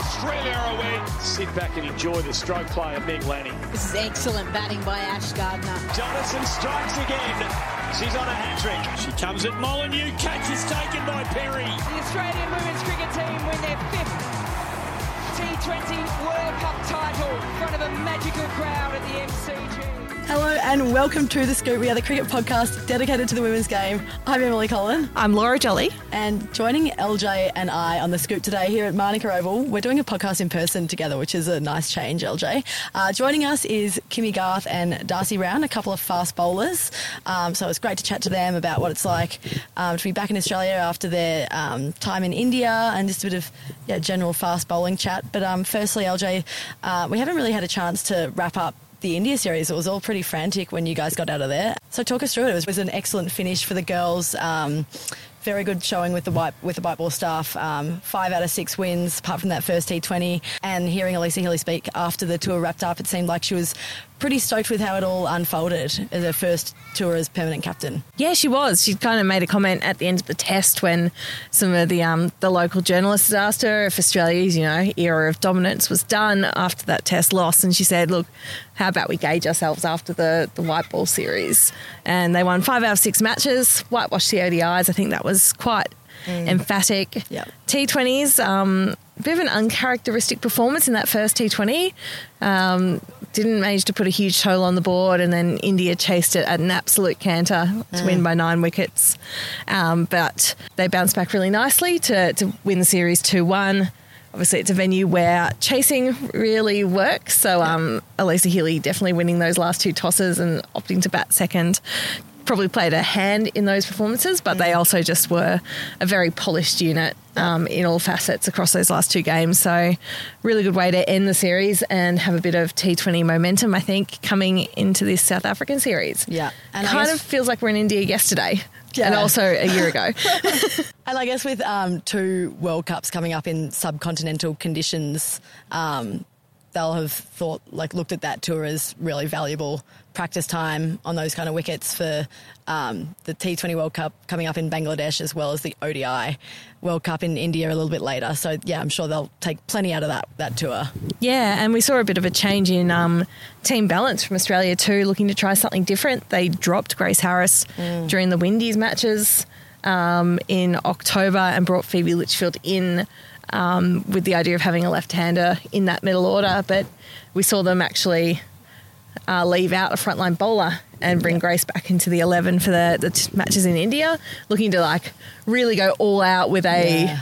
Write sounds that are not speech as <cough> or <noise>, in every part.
Australia away. Sit back and enjoy the stroke play of Meg Lanning. This is excellent batting by Ash Gardner. Jonassen strikes again. She's on a hat trick. She comes at Molyneux. Catch is taken by Perry. The Australian women's cricket team win their fifth T20 World Cup title in front of a magical crowd at the MCG. Hello and welcome to The Scoop. We are the cricket podcast dedicated to the women's game. I'm Emily Collin. I'm Laura Jolly. And joining LJ and I on The Scoop today here at Manuka Oval, we're doing a podcast in person together, which is a nice change, LJ. Uh, joining us is Kimmy Garth and Darcie Brown, a couple of fast bowlers. Um, so it's great to chat to them about what it's like um, to be back in Australia after their um, time in India and just a bit of yeah, general fast bowling chat. But um, firstly, LJ, uh, we haven't really had a chance to wrap up the India series. It was all pretty frantic when you guys got out of there. So talk us through it. It was, was an excellent finish for the girls. Um, very good showing with the white with the white ball staff. Um, five out of six wins, apart from that first T20. And hearing Alyssa Healy speak after the tour wrapped up, it seemed like she was pretty stoked with how it all unfolded as her first tour as permanent captain. Yeah, she was. She kind of made a comment at the end of the test when some of the um, the local journalists asked her if Australia's you know era of dominance was done after that test loss, and she said, "Look, how about we gauge ourselves after the the white ball series?" And they won five out of six matches, whitewashed the ODIs. I think that was quite mm. emphatic. Yep. T20s. Um, bit of an uncharacteristic performance in that first T20. Um, didn't manage to put a huge total on the board, and then India chased it at an absolute canter to mm. win by nine wickets. Um, but they bounced back really nicely to, to win the series 2 1. Obviously, it's a venue where chasing really works. So, um, Alyssa Healy definitely winning those last two tosses and opting to bat second probably played a hand in those performances, but they also just were a very polished unit um, in all facets across those last two games. So, really good way to end the series and have a bit of T20 momentum, I think, coming into this South African series. Yeah. And kind guess- of feels like we're in India yesterday. Yeah. And also a year ago. <laughs> and I guess with um, two World Cups coming up in subcontinental conditions, um, they'll have thought, like, looked at that tour as really valuable practice time on those kind of wickets for um, the T20 World Cup coming up in Bangladesh as well as the ODI World Cup in India a little bit later. So yeah, I'm sure they'll take plenty out of that that tour. Yeah, and we saw a bit of a change in um, team balance from Australia too, looking to try something different. They dropped Grace Harris mm. during the Windies matches um, in October and brought Phoebe Litchfield in. Um, with the idea of having a left-hander in that middle order, but we saw them actually uh, leave out a frontline bowler and bring Grace back into the 11 for the, the t- matches in India, looking to like really go all out with a yeah.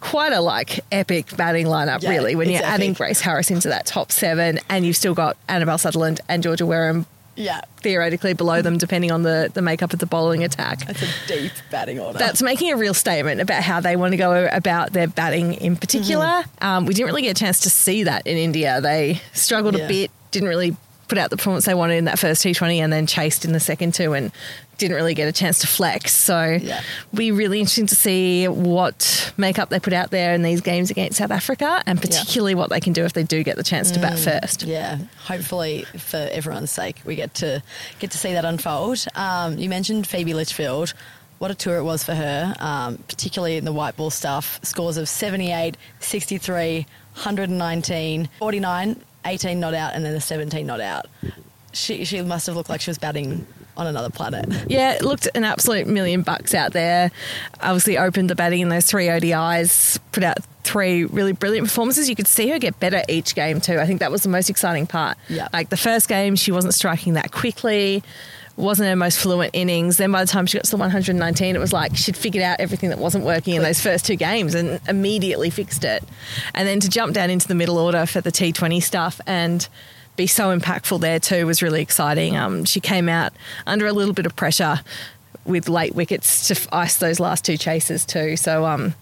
quite a like epic batting lineup, yeah, really, when you're adding Grace Harris into that top seven and you've still got Annabelle Sutherland and Georgia Wareham. Yeah. Theoretically below them, depending on the, the makeup of the bowling attack. That's a deep batting order. That's making a real statement about how they want to go about their batting in particular. Mm-hmm. Um, we didn't really get a chance to see that in India. They struggled yeah. a bit, didn't really put out the performance they wanted in that first T20 and then chased in the second two and didn't really get a chance to flex. So yeah. be really interesting to see what makeup they put out there in these games against South Africa and particularly yeah. what they can do if they do get the chance to bat mm, first. Yeah, hopefully for everyone's sake we get to get to see that unfold. Um, you mentioned Phoebe Litchfield. What a tour it was for her, um, particularly in the white ball stuff. Scores of 78, 63, 119, 49 18 not out and then the 17 not out. She, she must have looked like she was batting on another planet. <laughs> Yeah, it looked an absolute million bucks out there. Obviously, opened the batting in those three ODIs, put out three really brilliant performances. You could see her get better each game too. I think that was the most exciting part. Yeah. Like the first game, she wasn't striking that quickly wasn't her most fluent innings. Then by the time she got to the 119, it was like she'd figured out everything that wasn't working in those first two games and immediately fixed it. And then to jump down into the middle order for the T20 stuff and be so impactful there too was really exciting. Um, she came out under a little bit of pressure with late wickets to ice those last two chases too. So um,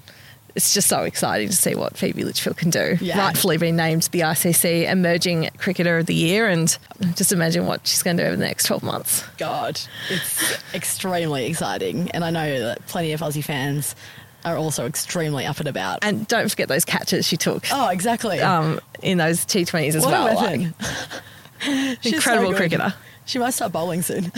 it's just so exciting to see what Phoebe Litchfield can do. Yeah. Rightfully been named the ICC Emerging Cricketer of the Year, and just imagine what she's going to do over the next 12 months. God, it's extremely exciting. And I know that plenty of Aussie fans are also extremely up and about. And don't forget those catches she took. Oh, exactly. Um, in those T20s as what well. Like, <laughs> incredible so cricketer. She might start bowling soon.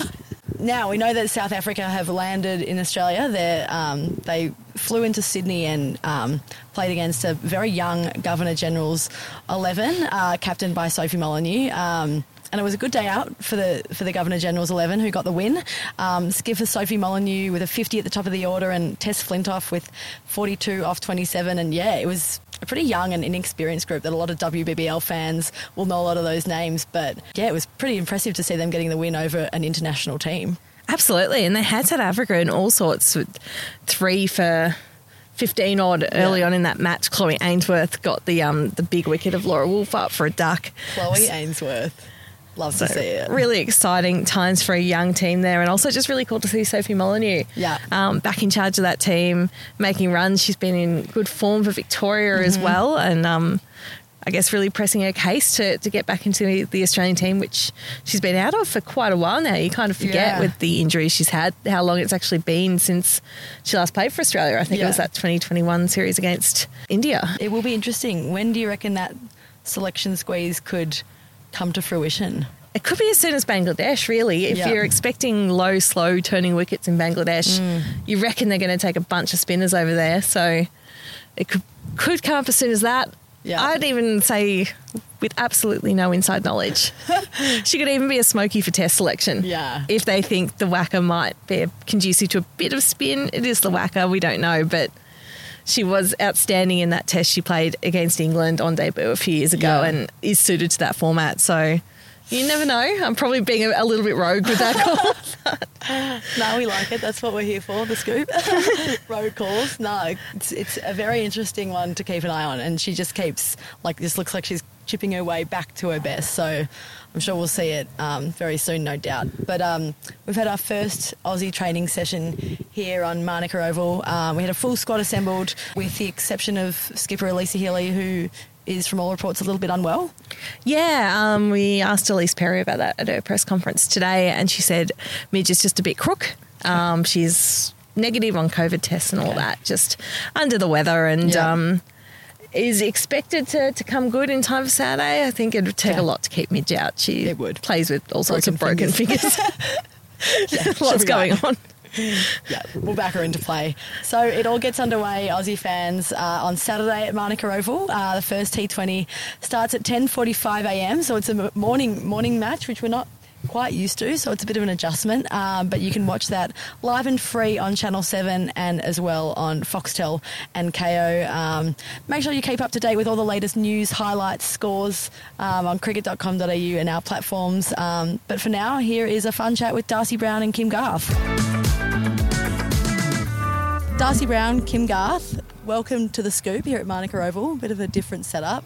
<laughs> now we know that South Africa have landed in Australia. They um, they flew into Sydney and um, played against a very young Governor General's eleven, uh, captained by Sophie Molyneux. Um, and it was a good day out for the for the Governor General's eleven, who got the win. Um, skipper Sophie Molyneux with a fifty at the top of the order, and Tess Flintoff with forty-two off twenty-seven. And yeah, it was a pretty young and inexperienced group that a lot of WBBL fans will know a lot of those names. But yeah, it was pretty impressive to see them getting the win over an international team. Absolutely, and they had South Africa in all sorts. With three for fifteen odd early Yeah. on in that match. Chloe Ainsworth got the um the big wicket of Laura Wolf up for a duck. Chloe Ainsworth. Love to see it. Really exciting times for a young team there, and also just really cool to see Sophie Molyneux. Yeah. um, back in charge of that team, making runs. She's been in good form for Victoria as well, and um, I guess really pressing her case to, to get back into the Australian team, which she's been out of for quite a while now. You kind of forget Yeah. with the injuries she's had how long it's actually been since she last played for Australia. I think it was that 2021 series against India. It will be interesting. When do you reckon that selection squeeze could come to fruition? It could be as soon as Bangladesh, really. If Yeah. you're expecting low, slow turning wickets in Bangladesh, mm. you reckon they're going to take a bunch of spinners over there. So it could could come up as soon as that. Yeah. I'd even say with absolutely no inside knowledge. <laughs> she could even be a smoky for test selection. Yeah. If they think the WACA might be conducive to a bit of spin, it is the WACA, we don't know, but she was outstanding in that test she played against England on debut a few years ago Yeah. and is suited to that format. So you never know. I'm probably being a, a little bit rogue with that call. <laughs> No, we like it. That's what we're here for, the scoop. <laughs> Road calls. No, it's, it's a very interesting one to keep an eye on. And she just keeps, like, this looks like she's chipping her way back to her best. So I'm sure we'll see it um, very soon, no doubt. But um, we've had our first Aussie training session here on Manuka Oval. Um, we had a full squad assembled, with the exception of skipper Alyssa Healy, who is, from all reports, a little bit unwell. yeah, um, we asked Ellyse Perry about that at her press conference today, and she said Midge is just a bit crook. Um, she's negative on COVID tests and all Okay. that, just under the weather, and Yeah. Is expected to, to come good in time for Saturday. I think it would take Yeah. a lot to keep Midge out. She It would. plays with all sorts Broken of broken fingers. fingers. <laughs> <laughs> she'll Lots going right. on. yeah, we'll back her into play. So it all gets underway, Aussie fans, uh, on Saturday at Manuka Oval. Uh, the first T20 starts at 10:45 a.m. So it's a morning morning match, which we're not quite used to. So it's a bit of an adjustment, um, but you can watch that live and free on Channel Seven and as well on Foxtel and Kayo. Um, make sure you keep up to date with all the latest news, highlights, scores um, on cricket.com.au and our platforms. Um, but for now, here is a fun chat with Darcie Brown and Kim Garth. Darcie Brown, Kim Garth, welcome to the scoop here at Manuka Oval. A bit of a different setup.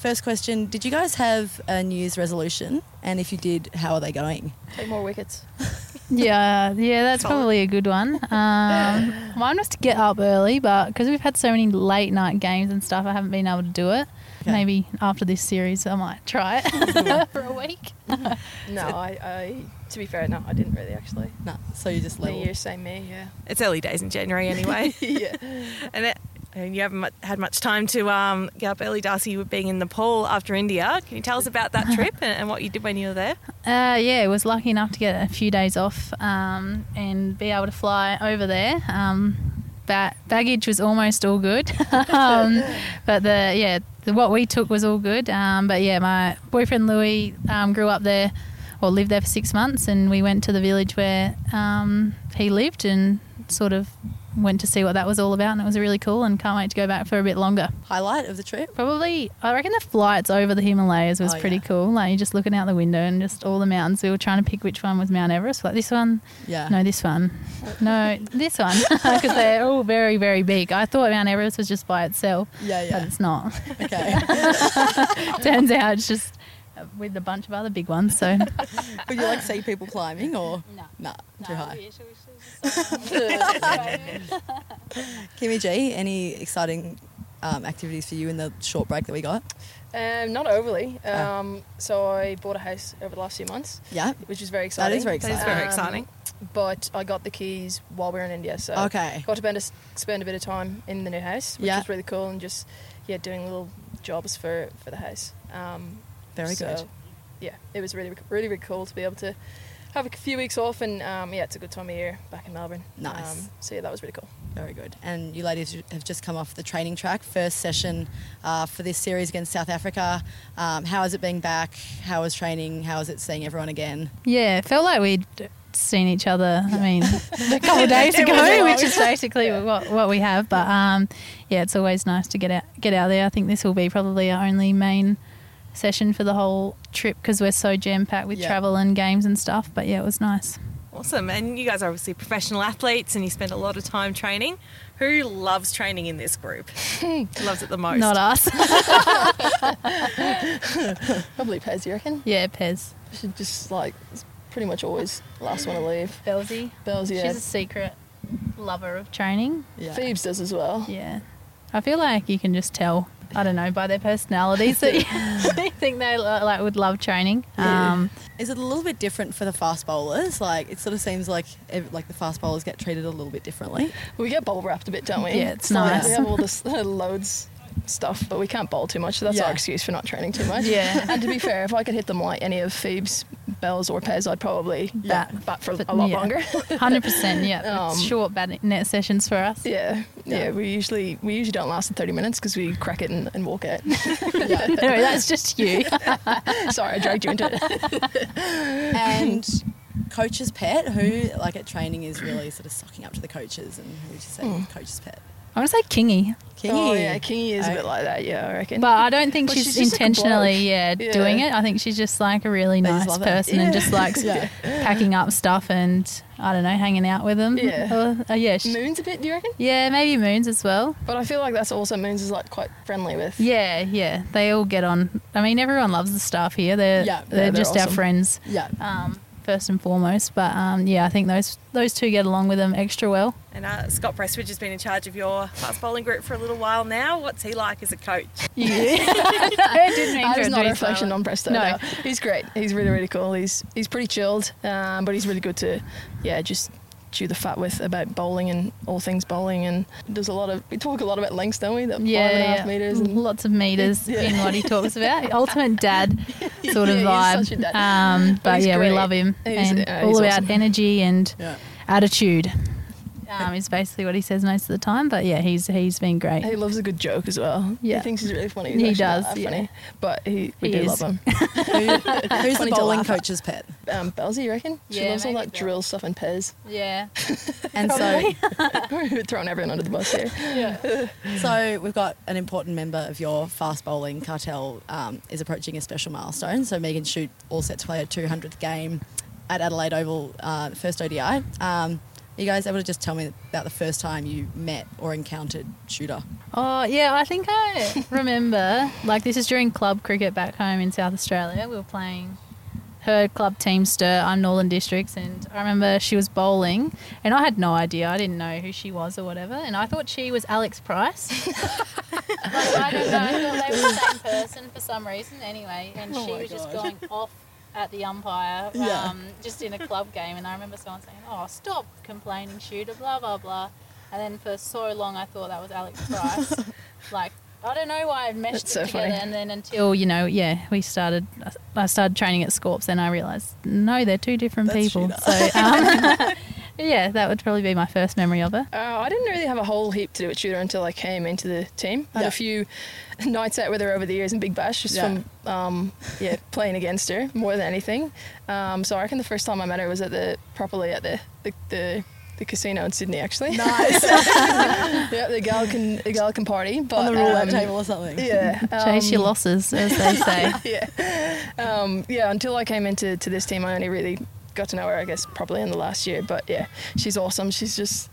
First question Did you guys have a New Year's resolution? And if you did, how are they going? Take more wickets. <laughs> Yeah, yeah, that's probably a good one. <laughs> Um, mine was to get up early, but because we've had so many late night games and stuff, I haven't been able to do it. Okay. Maybe after this series, I might try it <laughs> for a week. No, I, I. To be fair, no, I didn't really actually. No, so you just New level. Year, same me. Yeah. It's early days in January anyway. yeah. And, it, and you haven't had much time to um, get up early, Darcie, with being in Nepal after India. Can you tell us about that trip and, and what you did when you were there? Uh, yeah, I was lucky enough to get a few days off um, and be able to fly over there. Um, ba- baggage was almost all good, <laughs> um, but the yeah, the, what we took was all good. Um, but yeah, my boyfriend Louis um, grew up there or lived there for six months, and we went to the village where um, he lived and sort of went to see what that was all about, and it was really cool. And can't wait to go back for a bit longer. Highlight of the trip? Probably, I reckon the flights over the Himalayas was Oh, pretty yeah. cool. Like you're just looking out the window and just all the mountains. We were trying to pick which one was Mount Everest. Like this one, Yeah. no, this one, no, this one, <laughs> because they're all very, very big. I thought Mount Everest was just by itself, Yeah, yeah. but it's not. Okay. <laughs> Turns out it's just with a bunch of other big ones. So <laughs> Would you like to see people climbing or? No. Nah, too high. high. <laughs> <laughs> Kimmy G, any exciting um, activities for you in the short break that we got? Um, not overly. Ah. Um, so I bought a house over the last few months, Yeah. which is very exciting. is very exciting. That is exciting. very Um, exciting. But I got the keys while we were in India, so Okay. got to spend a, spend a bit of time in the new house, which Yeah. was really cool, and just yeah, doing little jobs for for the house. Um, Very so, good. Yeah, it was really really really cool to be able to have a few weeks off, and um, yeah, it's a good time of year back in Melbourne. Nice. Um, so yeah, that was really cool. Very good. And you ladies have just come off the training track, first session uh, for this series against South Africa. Um, has it been back? How was training? How is it seeing everyone again? Yeah, it felt like we'd seen each other. I mean, a <laughs> couple of days ago, which is basically <laughs> what, what we have. But um, yeah, it's always nice to get out get out there. I think this will be probably our only main session for the whole trip because we're so jam packed with Yeah. travel and games and stuff. But yeah, it was nice. Awesome. And you guys are obviously professional athletes and you spend a lot of time training. Who loves training in this group? <laughs> Loves it the most? Not us. <laughs> Probably Pez, you reckon? yeah, Pez. Should just like pretty much always last one to leave. Belzy. Bells, yeah. She's a secret lover of training. Yeah. Phoebes does as well. Yeah. I feel like you can just tell, I don't know, by their personalities <laughs> that <laughs> you think they like would love training. Um, Is it a little bit different for the fast bowlers? Like it sort of seems like ev- like the fast bowlers get treated a little bit differently. We get bubble wrapped a bit, don't we? Yeah, it's like nice. We have all this loads stuff, but we can't bowl too much. So that's Yeah. our excuse for not training too much. Yeah. And to be fair, if I could hit them like any of Phoebe's bells or Pez, I'd probably Yeah. bat, bat for But, a lot yeah. longer. <laughs> 100%, yeah. <laughs> Um, it's short bat- net sessions for us. yeah, yeah, Yeah. We usually we usually don't last in 30 minutes because we crack it and, and walk out. <laughs> Anyway, that's just you. Sorry, I dragged you into it. and coach's pet, who like at training is really sort of sucking up to the coaches, and who would you say Hmm. coach's pet? I want to say Kingy, Kingy. Oh yeah, Kingy is a bit like that. Yeah, I reckon. but I don't think But she's, she's just like intentionally yeah, Yeah. doing it. I think she's just like a really They nice love it. person and just likes <laughs> Yeah. packing up stuff and, I don't know, hanging out with them. Yeah. Uh, uh, yeah, she- Moons a bit, do you reckon? yeah, maybe Moons as well. But I feel like that's also Moons is like quite friendly with. Yeah, yeah, they all get on. I mean, everyone loves the staff here. They're Yeah, they're, yeah, they're just our awesome. friends, yeah. um, first and foremost. But um, yeah, I think those those two get along with them extra well. And uh, Scott Prestridge has been in charge of your fast bowling group for a little while now. What's he like as a coach? <laughs> Yeah, <laughs> I didn't mean That to not a reflection silent. on Presto. No. No. he's great. He's really really cool. He's he's pretty chilled, um, but he's really good to, yeah, just chew the fat with about bowling and all things bowling. And does a lot of we talk a lot about lengths, don't we? That Yeah, five and a half yeah. meters. And, lots of meters <laughs> Yeah. in what he talks about. <laughs> Ultimate dad sort of Yeah, vibe. such a dad. Um, but He's yeah, we love him He's- and yeah, all about awesome. energy and Yeah. attitude. Um, is basically what he says most of the time. But yeah, he's he's been great. he loves a good joke as well. Yeah. he thinks he's really funny. He's He actually not does, yeah. funny, but he we He do is. love him. <laughs> Who's the Funny bowling coach's pet? Um, Belzy, you reckon? She Yeah, loves all that Bell. drill stuff and Pez. Yeah. <laughs> And so, We're <laughs> throwing everyone under the bus here. Yeah. so we've got an important member of your fast bowling cartel um, is approaching a special milestone. So Megan Schutt all set to play her 200th game at Adelaide Oval, uh, first ODI. Um, are you guys able to just tell me about the first time you met or encountered Shooter? Oh yeah, I think I <laughs> remember. like this is during club cricket back home in South Australia. We were playing her club Teamster. I'm Northern Districts, and I remember she was bowling, and I had no idea. I didn't know who she was or whatever, and I thought she was Alex Price. <laughs> like, I don't know. I thought they were the same person for some reason. Anyway, and Oh she was just going off. At the umpire, Yeah. um, just in a club game, and I remember someone saying, "Oh, stop complaining, shooter," blah blah blah. And then for so long, I thought that was Alex <laughs> Price. like, I don't know why I've meshed That's it so together. funny. And then until, you know, yeah, we started, I started training at Scorps, and I realised, no, they're two different That's people. Shooter. So, um, <laughs> <laughs> yeah, that would probably be my first memory of her. Uh, I didn't really have a whole heap to do with shooter until I came into the team. I had Yeah. a few <laughs> nights out with her over the years in Big Bash, just Yeah. from um, yeah playing against her more than anything. Um, so I reckon the first time I met her was at the properly at the the, the, the casino in Sydney actually. Nice. <laughs> yeah, the Gallican the Gallican party. But, On the roulette um, table or something. Yeah. <laughs> Chase your um, losses, as they say. yeah. Um, yeah, until I came into to this team, I only really got to know her, I guess, probably in the last year. But yeah, she's awesome. She's just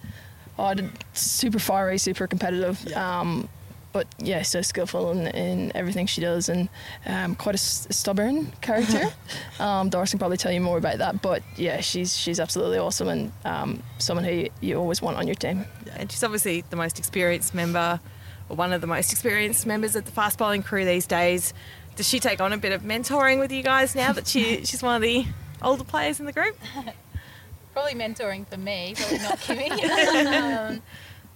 oh, super fiery, super competitive. Yeah. Um, but yeah, so skillful in, in everything she does, and um, quite a s- stubborn character. <laughs> um, Doris can probably tell you more about that. But yeah, she's she's absolutely awesome, and um, someone who you always want on your team. And she's obviously the most experienced member, or one of the most experienced members of the fast bowling crew these days. Does she take on a bit of mentoring with you guys now that she, she's one of the older players in the group? <laughs> Probably mentoring for me, probably not Kimmy. <laughs> um,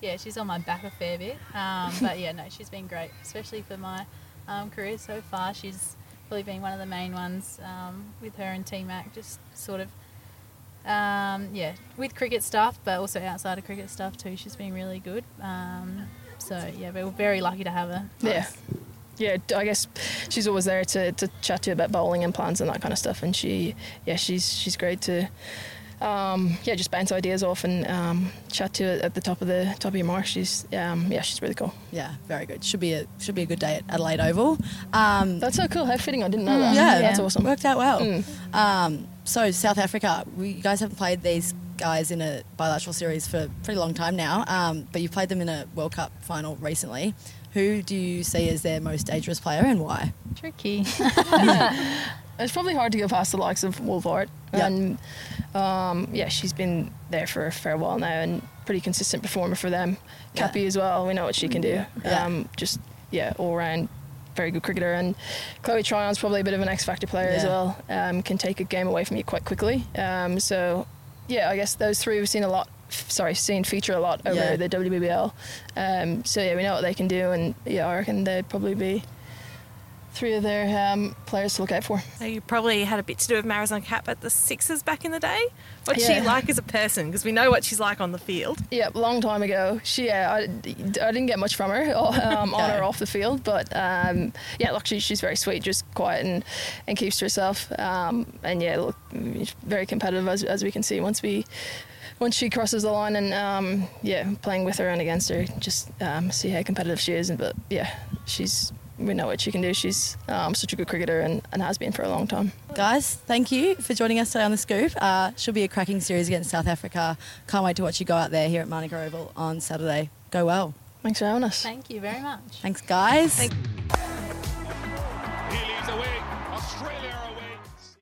yeah, she's on my back a fair bit. Um, but yeah, no, she's been great, especially for my um, career so far. She's probably been one of the main ones um, with her and T Mac, just sort of Um, yeah, with cricket stuff, but also outside of cricket stuff too. She's been really good. Um, so yeah, we're very lucky to have her. Yeah. Yeah, I guess she's always there to, to chat to you about bowling and plans and that kind of stuff. And she, yeah, she's she's great to, um, yeah, just bounce ideas off and um, chat to at the top of the top of your mark. She's, um, yeah, she's really cool. Yeah, very good. Should be a should be a good day at Adelaide Oval. Um, That's so cool. How fitting! I didn't know that. yeah, that's awesome. Worked out well. Mm. Um, so South Africa, we, you guys haven't played these guys in a bilateral series for a pretty long time now, um, but you played them in a World Cup final recently. Who do you see as their most dangerous player and why? Tricky. <laughs> It's probably hard to go past the likes of Wolvaardt. Yeah. And um, yeah, she's been there for a fair while now and pretty consistent performer for them. Yeah. Cappy as well, we know what she can do. Yeah. Um, just, yeah, all round very good cricketer. And Chloe Tryon's probably a bit of an X Factor player as well. Um, can take a game away from you quite quickly. Um, so yeah, I guess those three we've seen a lot. Sorry, seen feature a lot over Yeah. the WBBL. Um, so yeah, we know what they can do, and yeah, I reckon they'd probably be three of their um, players to look out for. So you probably had a bit to do with Marizanne Kapp at the Sixers back in the day. What's she like as a person? Because we know what she's like on the field. Yeah, long time ago. She, yeah, I, I didn't get much from her <laughs> um, on <laughs> or off the field, but um, yeah, look, she, she's very sweet, just quiet and, and keeps to herself. Um, and yeah, look, very competitive as, as we can see once we once she crosses the line and um, yeah, playing with her and against her, just um, see how competitive she is. And but yeah, she's we know what she can do. She's um, such a good cricketer and, and has been for a long time. Guys, thank you for joining us today on the Scoop. Uh, should be a cracking series against South Africa. Can't wait to watch you go out there here at Manuka Oval on Saturday. Go well. Thanks for having us. Thank you very much. Thanks, guys. Thank-